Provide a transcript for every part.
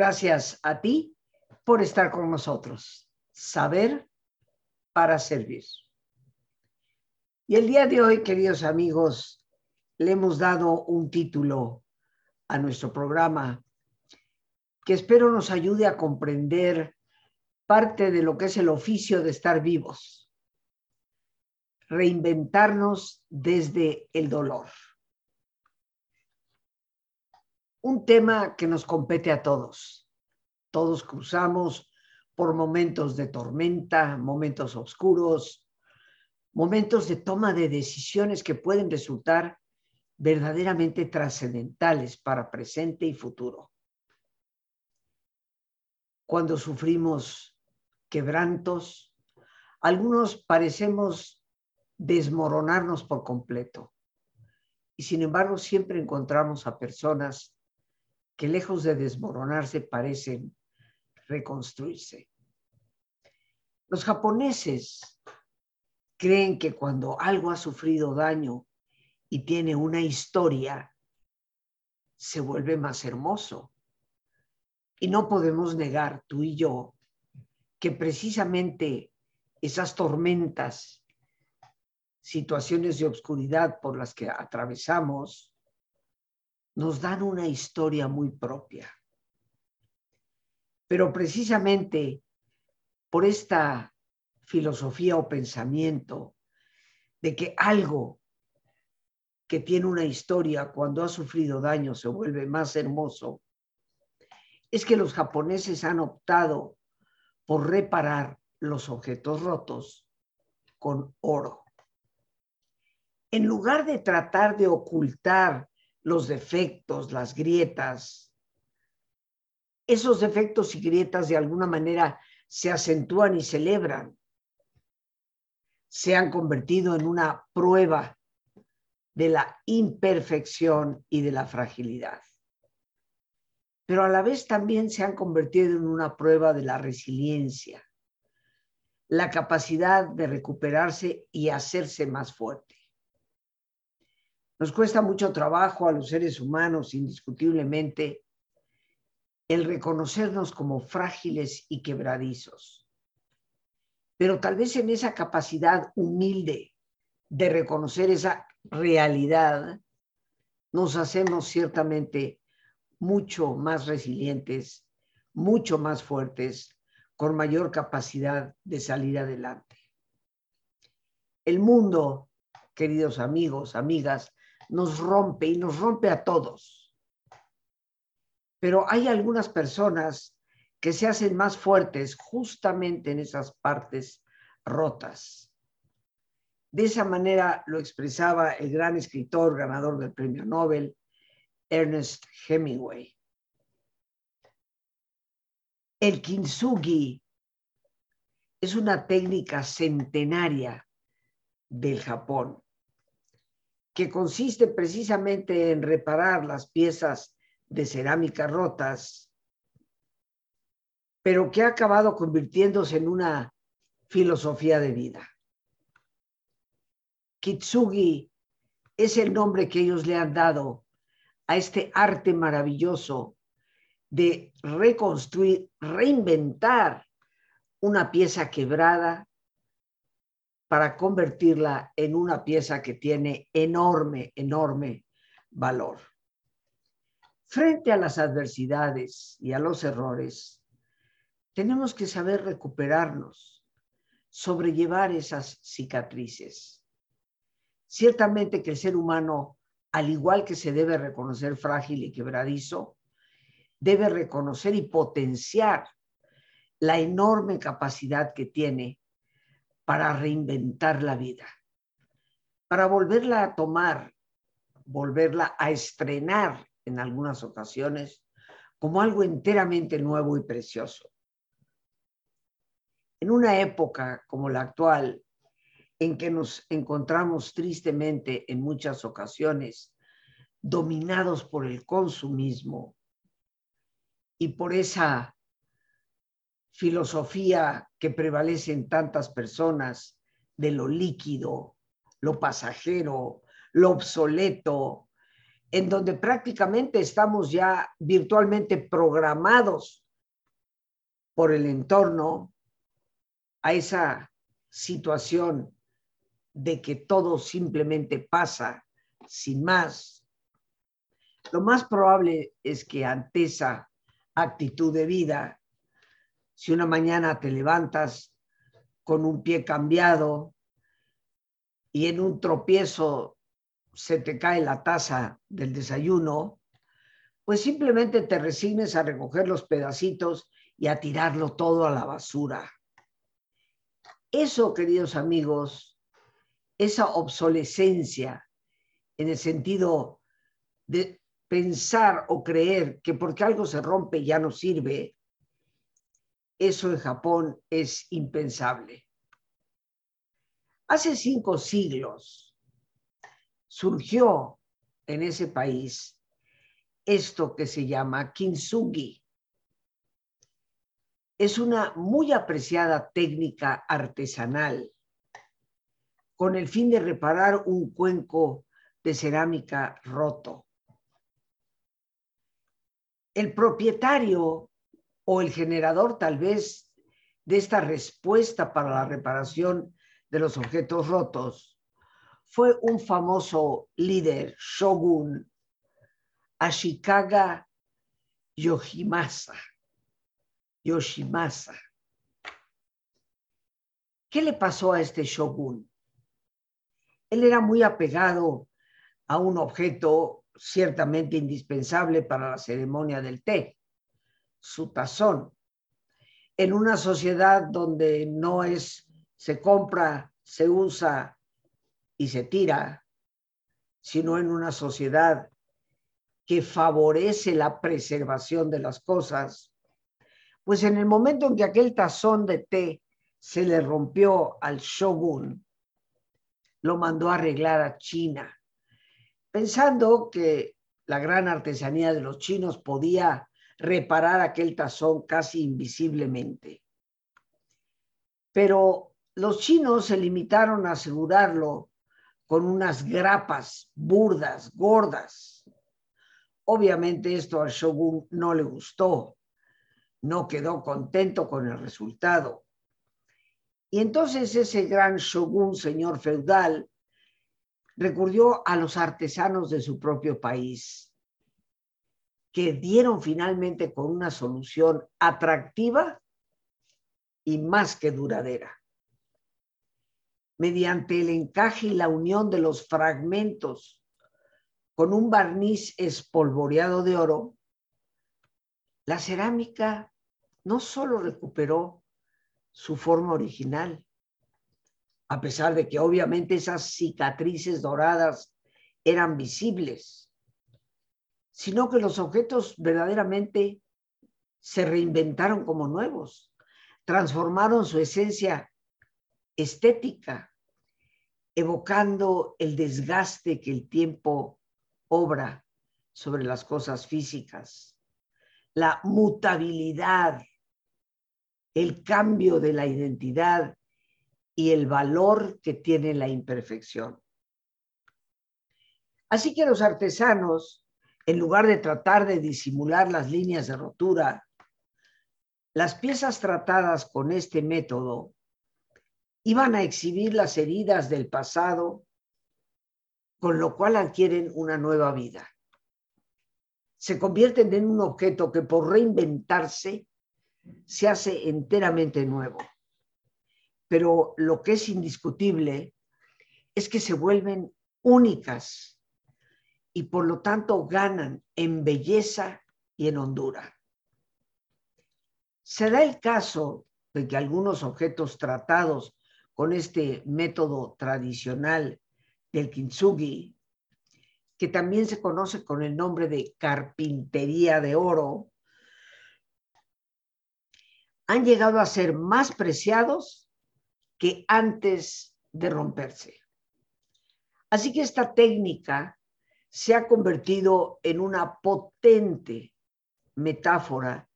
Gracias a ti por estar con nosotros. Saber para servir. Y el día de hoy, queridos amigos, le hemos dado un título a nuestro programa que espero nos ayude a comprender parte de lo que es el oficio de estar vivos. Reinventarnos desde el dolor. Un tema que nos compete a todos. Todos cruzamos por momentos de tormenta, momentos oscuros, momentos de toma de decisiones que pueden resultar verdaderamente trascendentales para presente y futuro. Cuando sufrimos quebrantos, algunos parecemos desmoronarnos por completo. Y sin embargo, siempre encontramos a personas que lejos de desmoronarse parecen reconstruirse. Los japoneses creen que cuando algo ha sufrido daño y tiene una historia, se vuelve más hermoso. Y no podemos negar, tú y yo, que precisamente esas tormentas, situaciones de obscuridad por las que atravesamos, nos dan una historia muy propia. Pero precisamente por esta filosofía o pensamiento de que algo que tiene una historia cuando ha sufrido daño se vuelve más hermoso, es que los japoneses han optado por reparar los objetos rotos con oro. En lugar de tratar de ocultar los defectos, las grietas, esos defectos y grietas de alguna manera se acentúan y celebran, se han convertido en una prueba de la imperfección y de la fragilidad. Pero a la vez también se han convertido en una prueba de la resiliencia, la capacidad de recuperarse y hacerse más fuerte. Nos cuesta mucho trabajo a los seres humanos, indiscutiblemente, el reconocernos como frágiles y quebradizos. Pero tal vez en esa capacidad humilde de reconocer esa realidad, nos hacemos ciertamente mucho más resilientes, mucho más fuertes, con mayor capacidad de salir adelante. El mundo, queridos amigos, amigas, nos rompe y nos rompe a todos pero hay algunas personas que se hacen más fuertes justamente en esas partes rotas. De esa manera lo expresaba el gran escritor ganador del premio Nobel, Ernest Hemingway. El kintsugi es una técnica centenaria del Japón que consiste precisamente en reparar las piezas de cerámica rotas, pero que ha acabado convirtiéndose en una filosofía de vida. Kitsugi es el nombre que ellos le han dado a este arte maravilloso de reconstruir, reinventar una pieza quebrada para convertirla en una pieza que tiene enorme, enorme valor. Frente a las adversidades y a los errores, tenemos que saber recuperarnos, sobrellevar esas cicatrices. Ciertamente que el ser humano, al igual que se debe reconocer frágil y quebradizo, debe reconocer y potenciar la enorme capacidad que tiene para reinventar la vida, para volverla a tomar, volverla a estrenar en algunas ocasiones como algo enteramente nuevo y precioso. En una época como la actual, en que nos encontramos tristemente en muchas ocasiones dominados por el consumismo y por esa filosofía que prevalece en tantas personas de lo líquido, lo pasajero, lo obsoleto, en donde prácticamente estamos ya virtualmente programados por el entorno a esa situación de que todo simplemente pasa sin más, lo más probable es que ante esa actitud de vida, si una mañana te levantas con un pie cambiado y en un tropiezo se te cae la taza del desayuno, pues simplemente te resignes a recoger los pedacitos y a tirarlo todo a la basura. Eso, queridos amigos, esa obsolescencia en el sentido de pensar o creer que porque algo se rompe ya no sirve, eso en Japón es impensable. Hace cinco siglos surgió en ese país esto que se llama kintsugi. Es una muy apreciada técnica artesanal con el fin de reparar un cuenco de cerámica roto. El propietario o el generador tal vez de esta respuesta para la reparación de los objetos rotos fue un famoso líder, shogun, Ashikaga Yoshimasa. Yoshimasa. ¿Qué le pasó a este shogun? Él era muy apegado a un objeto ciertamente indispensable para la ceremonia del té, su tazón. En una sociedad donde no es se compra, se usa y se tira, sino en una sociedad que favorece la preservación de las cosas, pues en el momento en que aquel tazón de té se le rompió al shogun, lo mandó a arreglar a China, pensando que la gran artesanía de los chinos podía reparar aquel tazón casi invisiblemente. Pero los chinos se limitaron a asegurarlo con unas grapas burdas, gordas. Obviamente esto al shogun no le gustó, no quedó contento con el resultado. Y entonces ese gran shogun, señor feudal, recurrió a los artesanos de su propio país, que dieron finalmente con una solución atractiva y más que duradera. Mediante el encaje y la unión de los fragmentos con un barniz espolvoreado de oro, la cerámica no solo recuperó su forma original, a pesar de que obviamente esas cicatrices doradas eran visibles, sino que los objetos verdaderamente se reinventaron como nuevos, transformaron su esencia estética, evocando el desgaste que el tiempo obra sobre las cosas físicas, la mutabilidad el cambio de la identidad y el valor que tiene la imperfección. Así que los artesanos, en lugar de tratar de disimular las líneas de rotura, las piezas tratadas con este método iban a exhibir las heridas del pasado, con lo cual adquieren una nueva vida. Se convierten en un objeto que por reinventarse se hace enteramente nuevo. Pero lo que es indiscutible es que se vuelven únicas y por lo tanto ganan en belleza y en hondura. Se da el caso de que algunos objetos tratados con este método tradicional del kintsugi, que también se conoce con el nombre de carpintería de oro, han llegado a ser más preciados que antes de romperse. Así que esta técnica se ha convertido en una potente metáfora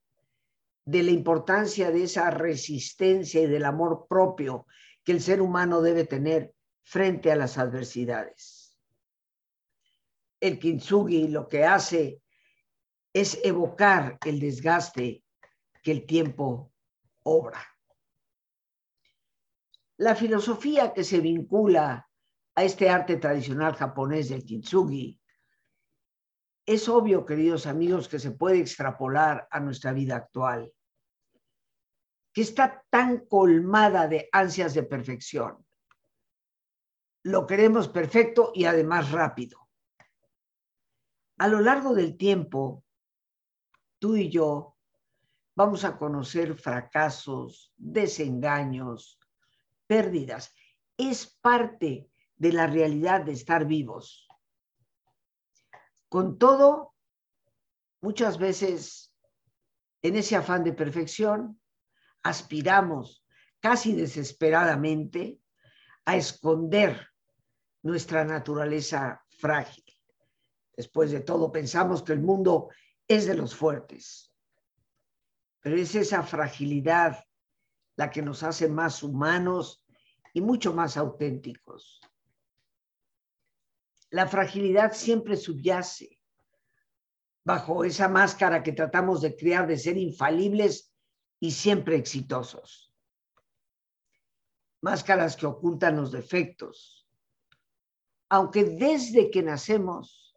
de la importancia de esa resistencia y del amor propio que el ser humano debe tener frente a las adversidades. el kintsugi lo que hace es evocar el desgaste que el tiempo obra. La filosofía que se vincula a este arte tradicional japonés del kintsugi es obvio, queridos amigos, que se puede extrapolar a nuestra vida actual, que está tan colmada de ansias de perfección. Lo queremos perfecto y además rápido. A lo largo del tiempo, tú y yo vamos a conocer fracasos, desengaños, pérdidas. Es parte de la realidad de estar vivos. Con todo, muchas veces en ese afán de perfección, aspiramos casi desesperadamente a esconder nuestra naturaleza frágil. Después de todo, pensamos que el mundo es de los fuertes, pero es esa fragilidad la que nos hace más humanos y mucho más auténticos la fragilidad siempre subyace bajo esa máscara que tratamos de crear de ser infalibles y siempre exitosos. Máscaras que ocultan los defectos. Aunque desde que nacemos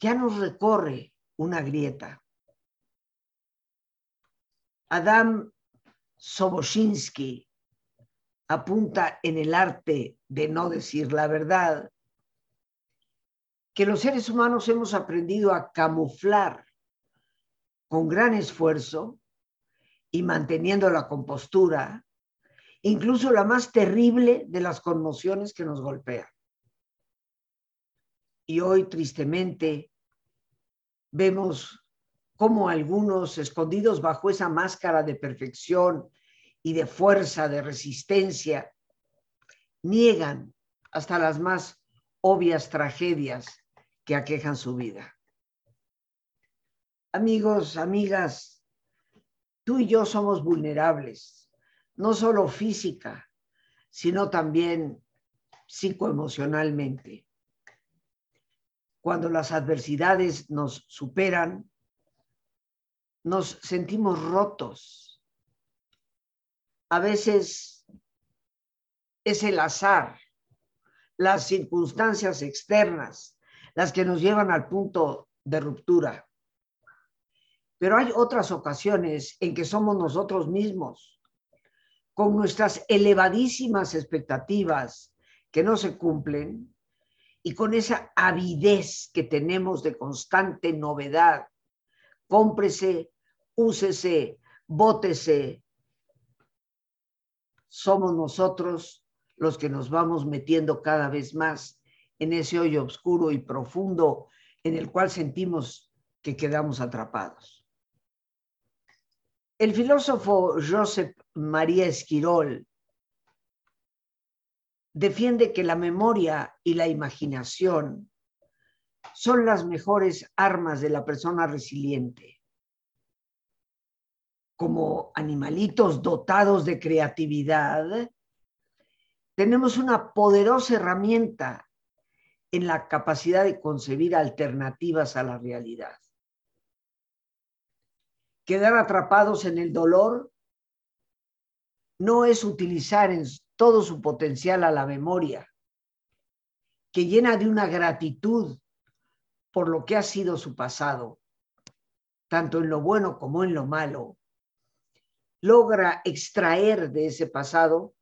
ya nos recorre una grieta. Adam Soboshinsky apunta en el arte de no decir la verdad que los seres humanos hemos aprendido a camuflar con gran esfuerzo y manteniendo la compostura, incluso la más terrible de las conmociones que nos golpean. Y hoy, tristemente, vemos cómo algunos, escondidos bajo esa máscara de perfección y de fuerza, de resistencia, niegan hasta las más obvias tragedias que aquejan su vida. Amigos, amigas, tú y yo somos vulnerables, no solo física, sino también psicoemocionalmente. Cuando las adversidades nos superan, nos sentimos rotos. A veces es el azar, las circunstancias externas, las que nos llevan al punto de ruptura. Pero hay otras ocasiones en que somos nosotros mismos, con nuestras elevadísimas expectativas que no se cumplen y con esa avidez que tenemos de constante novedad. Cómprese, úsese, bótese. Somos nosotros los que nos vamos metiendo cada vez más en ese hoyo oscuro y profundo en el cual sentimos que quedamos atrapados. El filósofo Joseph María Esquirol defiende que la memoria y la imaginación son las mejores armas de la persona resiliente. Como animalitos dotados de creatividad, tenemos una poderosa herramienta en la capacidad de concebir alternativas a la realidad. Quedar atrapados en el dolor no es utilizar en todo su potencial a la memoria, que llena de una gratitud por lo que ha sido su pasado, tanto en lo bueno como en lo malo, logra extraer de ese pasado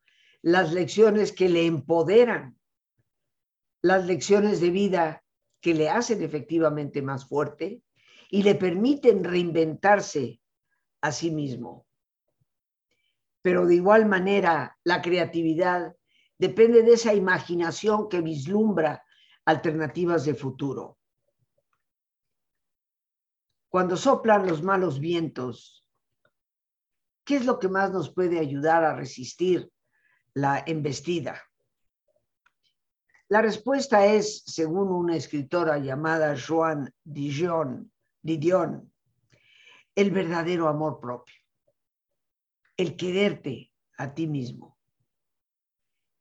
las lecciones que le empoderan las lecciones de vida que le hacen efectivamente más fuerte y le permiten reinventarse a sí mismo. Pero de igual manera, la creatividad depende de esa imaginación que vislumbra alternativas de futuro. Cuando soplan los malos vientos, ¿qué es lo que más nos puede ayudar a resistir la embestida? La respuesta es, según una escritora llamada Joan Didion, Didion, el verdadero amor propio, el quererte a ti mismo.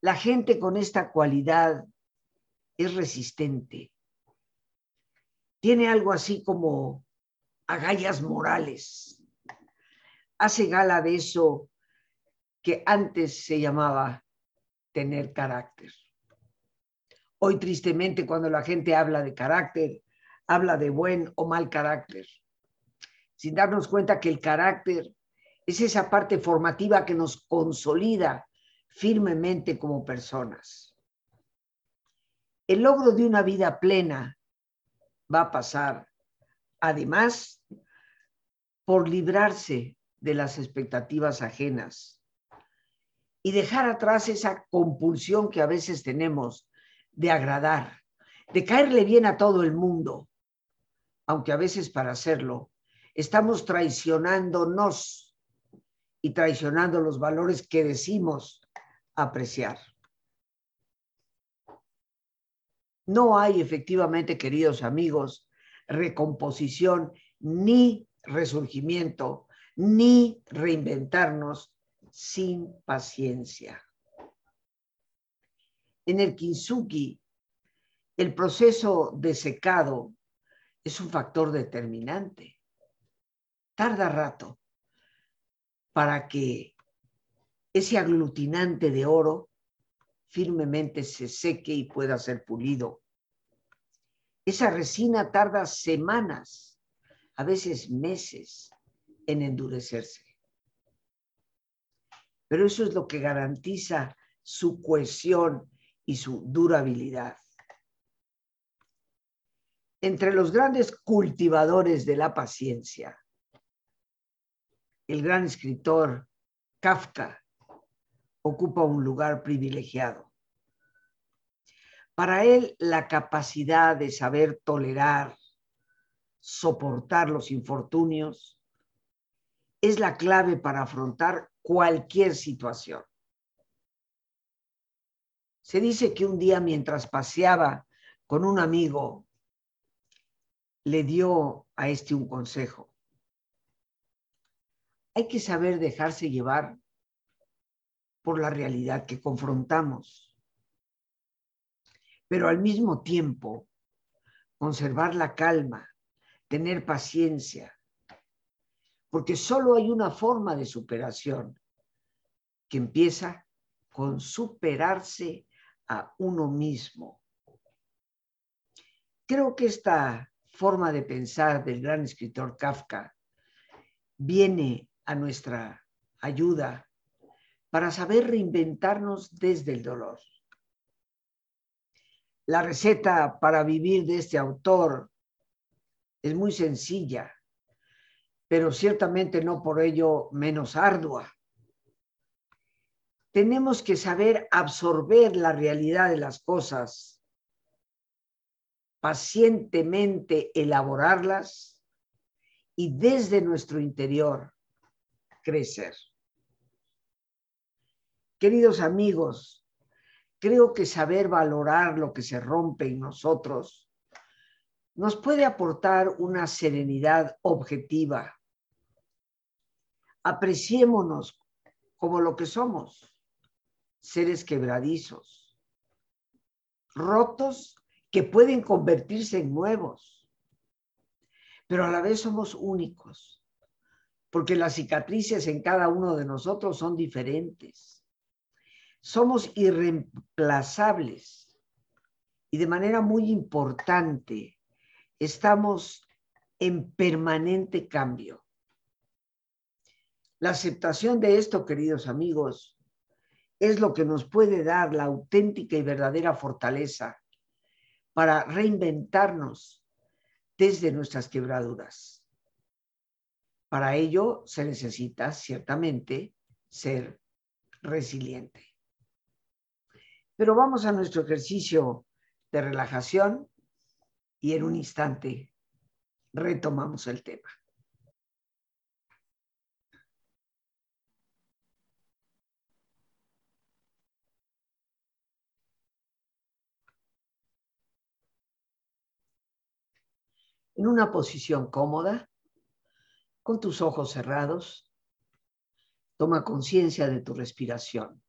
La gente con esta cualidad es resistente, tiene algo así como agallas morales. Hace gala de eso que antes se llamaba tener carácter. Hoy tristemente cuando la gente habla de carácter, habla de buen o mal carácter, sin darnos cuenta que el carácter es esa parte formativa que nos consolida firmemente como personas. El logro de una vida plena va a pasar, además, por librarse de las expectativas ajenas y dejar atrás esa compulsión que a veces tenemos de agradar, de caerle bien a todo el mundo, aunque a veces para hacerlo estamos traicionándonos y traicionando los valores que decimos apreciar. No hay efectivamente, queridos amigos, recomposición ni resurgimiento, ni reinventarnos sin paciencia. En el kintsugi, el proceso de secado es un factor determinante. Tarda rato para que ese aglutinante de oro firmemente se seque y pueda ser pulido. Esa resina tarda semanas, a veces meses, en endurecerse. Pero eso es lo que garantiza su cohesión y su durabilidad. Entre los grandes cultivadores de la paciencia, el gran escritor Kafka ocupa un lugar privilegiado. Para él, la capacidad de saber tolerar, soportar los infortunios, es la clave para afrontar cualquier situación. Se dice que un día mientras paseaba con un amigo, le dio a este un consejo. Hay que saber dejarse llevar por la realidad que confrontamos, pero al mismo tiempo conservar la calma, tener paciencia, porque solo hay una forma de superación que empieza con superarse a uno mismo. Creo que esta forma de pensar del gran escritor Kafka viene a nuestra ayuda para saber reinventarnos desde el dolor. La receta para vivir de este autor es muy sencilla pero ciertamente no por ello menos ardua. Tenemos que saber absorber la realidad de las cosas, pacientemente elaborarlas y desde nuestro interior crecer. Queridos amigos, creo que saber valorar lo que se rompe en nosotros nos puede aportar una serenidad objetiva apreciémonos como lo que somos, seres quebradizos, rotos que pueden convertirse en nuevos, pero a la vez somos únicos, porque las cicatrices en cada uno de nosotros son diferentes. Somos irreemplazables y de manera muy importante estamos en permanente cambio. La aceptación de esto, queridos amigos, es lo que nos puede dar la auténtica y verdadera fortaleza para reinventarnos desde nuestras quebraduras. Para ello se necesita ciertamente ser resiliente. Pero vamos a nuestro ejercicio de relajación y en un instante retomamos el tema. En una posición cómoda, con tus ojos cerrados. Toma conciencia de tu respiración,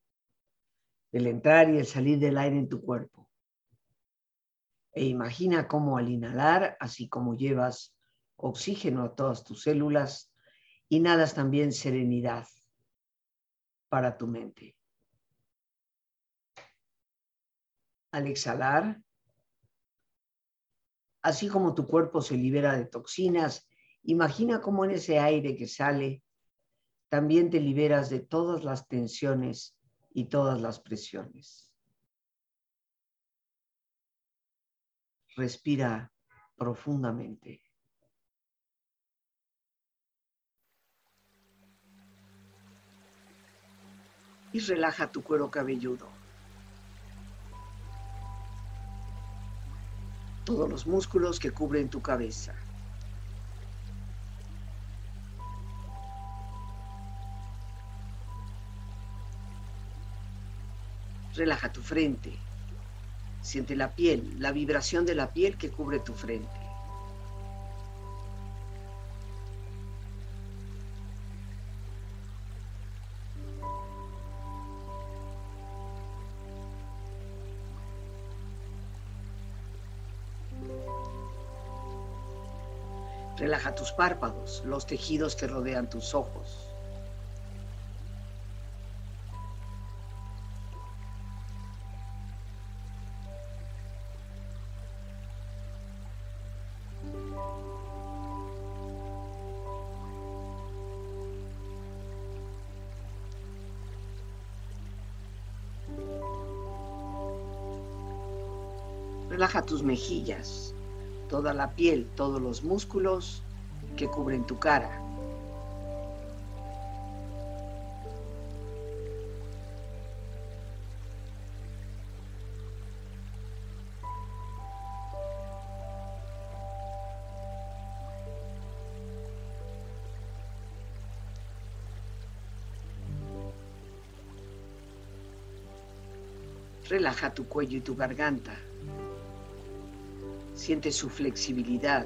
del entrar y el salir del aire en tu cuerpo. E imagina cómo al inhalar, así como llevas oxígeno a todas tus células, inhalas también serenidad para tu mente. Al exhalar, así como tu cuerpo se libera de toxinas, imagina cómo en ese aire que sale, también te liberas de todas las tensiones y todas las presiones. Respira profundamente. Y relaja tu cuero cabelludo. Todos los músculos que cubren tu cabeza. Relaja tu frente. Siente la piel, la vibración de la piel que cubre tu frente. Tus párpados, los tejidos que rodean tus ojos. Relaja tus mejillas, toda la piel, todos los músculos que cubren tu cara. Relaja tu cuello y tu garganta. Siente su flexibilidad,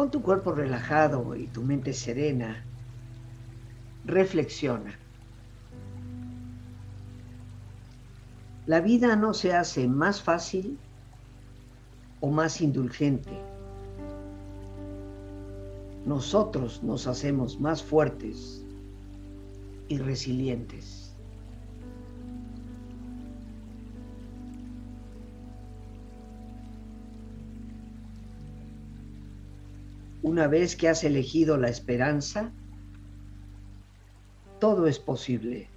Con tu cuerpo relajado y tu mente serena, reflexiona. La vida no se hace más fácil o más indulgente. Nosotros nos hacemos más fuertes y resilientes. Una vez que has elegido la esperanza, todo es posible.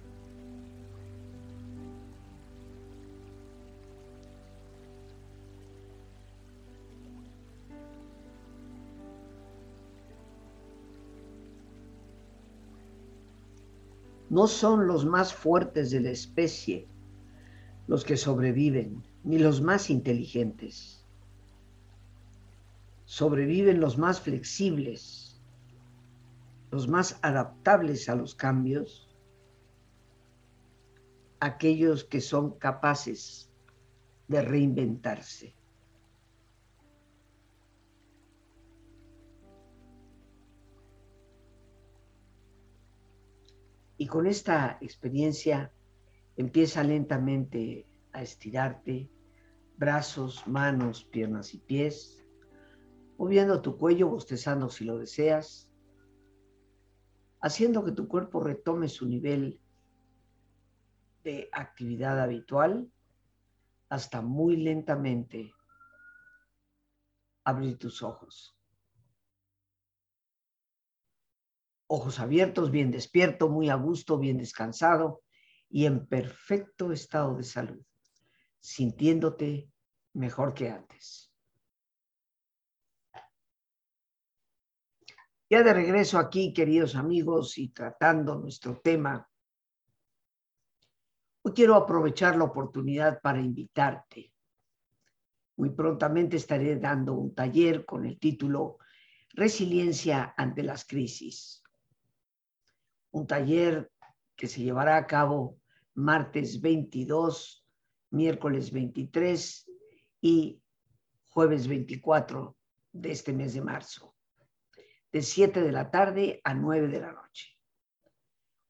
No son los más fuertes de la especie los que sobreviven, ni los más inteligentes sobreviven los más flexibles, los más adaptables a los cambios, aquellos que son capaces de reinventarse. Y con esta experiencia empieza lentamente a estirarte brazos, manos, piernas y pies moviendo tu cuello, bostezando si lo deseas, haciendo que tu cuerpo retome su nivel de actividad habitual hasta muy lentamente abrir tus ojos. Ojos abiertos, bien despierto, muy a gusto, bien descansado y en perfecto estado de salud, sintiéndote mejor que antes. Ya de regreso aquí, queridos amigos, y tratando nuestro tema, hoy quiero aprovechar la oportunidad para invitarte. Muy prontamente estaré dando un taller con el título Resiliencia ante las crisis. Un taller que se llevará a cabo martes 22, miércoles 23 y jueves 24 de este mes de marzo de 7 de la tarde a 9 de la noche.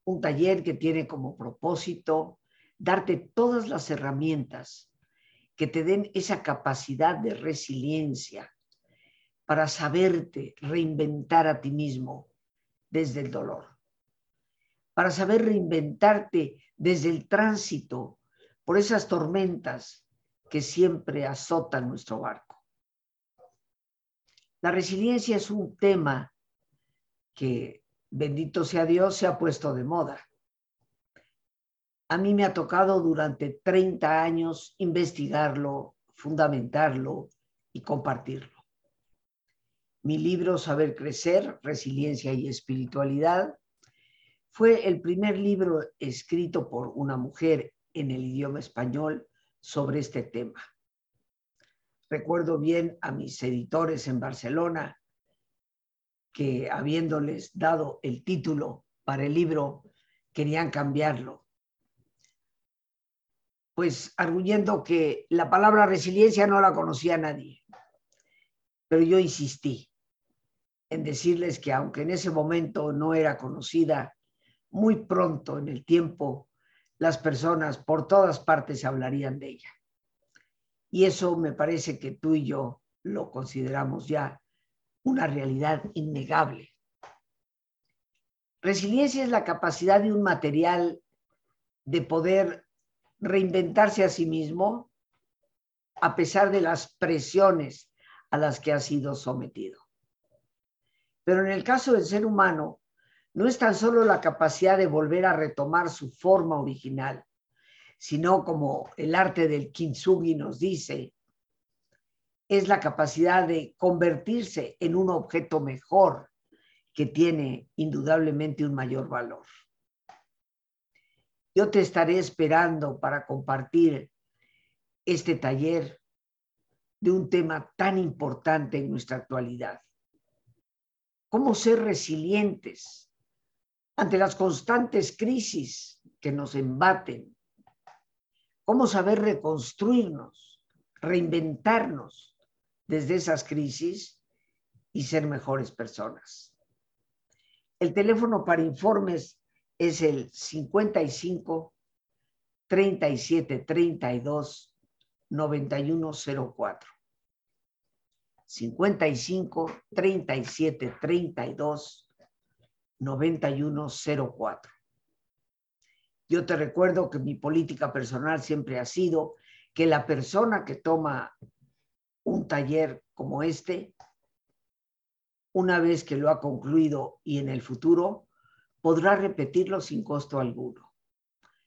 Un taller que tiene como propósito darte todas las herramientas que te den esa capacidad de resiliencia para saberte reinventar a ti mismo desde el dolor, para saber reinventarte desde el tránsito por esas tormentas que siempre azotan nuestro barco. La resiliencia es un tema que, bendito sea Dios, se ha puesto de moda. A mí me ha tocado durante 30 años investigarlo, fundamentarlo y compartirlo. Mi libro Saber Crecer, Resiliencia y Espiritualidad fue el primer libro escrito por una mujer en el idioma español sobre este tema. Recuerdo bien a mis editores en Barcelona, que habiéndoles dado el título para el libro, querían cambiarlo. Pues arguyendo que la palabra resiliencia no la conocía nadie. Pero yo insistí en decirles que aunque en ese momento no era conocida, muy pronto en el tiempo las personas por todas partes hablarían de ella. Y eso me parece que tú y yo lo consideramos ya una realidad innegable. Resiliencia es la capacidad de un material de poder reinventarse a sí mismo a pesar de las presiones a las que ha sido sometido. Pero en el caso del ser humano, no es tan solo la capacidad de volver a retomar su forma original, sino como el arte del kintsugi nos dice, es la capacidad de convertirse en un objeto mejor que tiene indudablemente un mayor valor. Yo te estaré esperando para compartir este taller de un tema tan importante en nuestra actualidad. Cómo ser resilientes ante las constantes crisis que nos embaten. Cómo saber reconstruirnos, reinventarnos desde esas crisis y ser mejores personas. El teléfono para informes es el 55 37 32 9104. 55 37 32 9104. Yo te recuerdo que mi política personal siempre ha sido que la persona que toma un taller como este, una vez que lo ha concluido y en el futuro, podrá repetirlo sin costo alguno.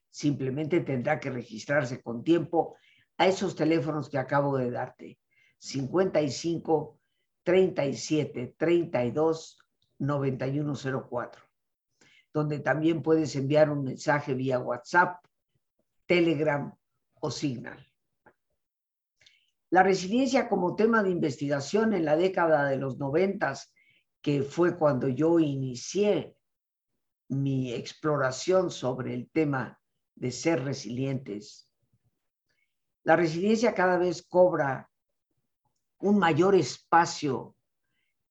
Simplemente tendrá que registrarse con tiempo a esos teléfonos que acabo de darte. 55 37 32 9104, donde también puedes enviar un mensaje vía WhatsApp, Telegram o Signal. La resiliencia como tema de investigación en la década de los noventas, que fue cuando yo inicié mi exploración sobre el tema de ser resilientes. La resiliencia cada vez cobra un mayor espacio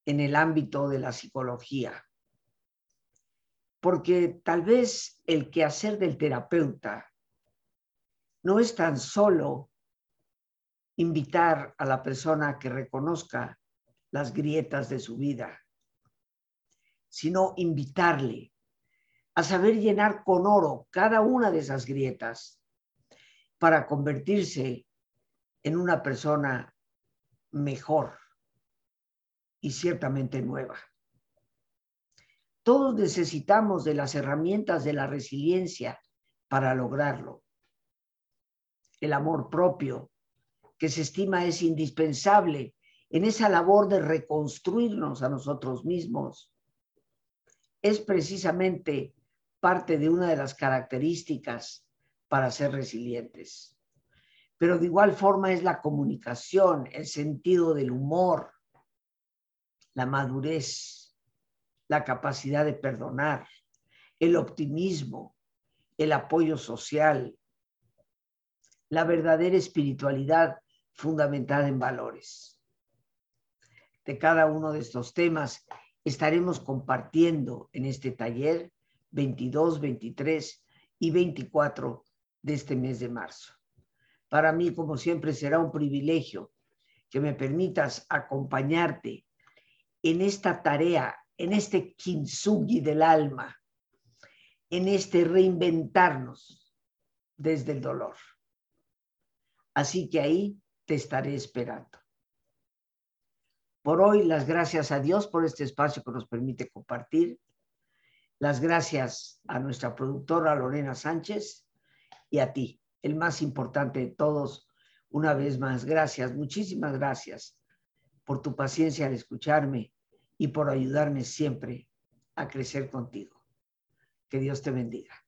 en el ámbito de la psicología. Porque tal vez el quehacer del terapeuta no es tan solo invitar a la persona que reconozca las grietas de su vida, sino invitarle a saber llenar con oro cada una de esas grietas para convertirse en una persona mejor y ciertamente nueva. Todos necesitamos de las herramientas de la resiliencia para lograrlo. El amor propio, que se estima es indispensable en esa labor de reconstruirnos a nosotros mismos, es precisamente parte de una de las características para ser resilientes. Pero de igual forma es la comunicación, el sentido del humor, la madurez, la capacidad de perdonar, el optimismo, el apoyo social, la verdadera espiritualidad fundamentada en valores. De cada uno de estos temas estaremos compartiendo en este taller 22, 23 y 24 de este mes de marzo. Para mí, como siempre, será un privilegio que me permitas acompañarte en esta tarea, en este kintsugi del alma, en este reinventarnos desde el dolor. Así que ahí te estaré esperando. Por hoy, las gracias a Dios por este espacio que nos permite compartir. Las gracias a nuestra productora Lorena Sánchez y a ti, el más importante de todos. Una vez más, gracias, muchísimas gracias por tu paciencia al escucharme y por ayudarme siempre a crecer contigo. Que Dios te bendiga.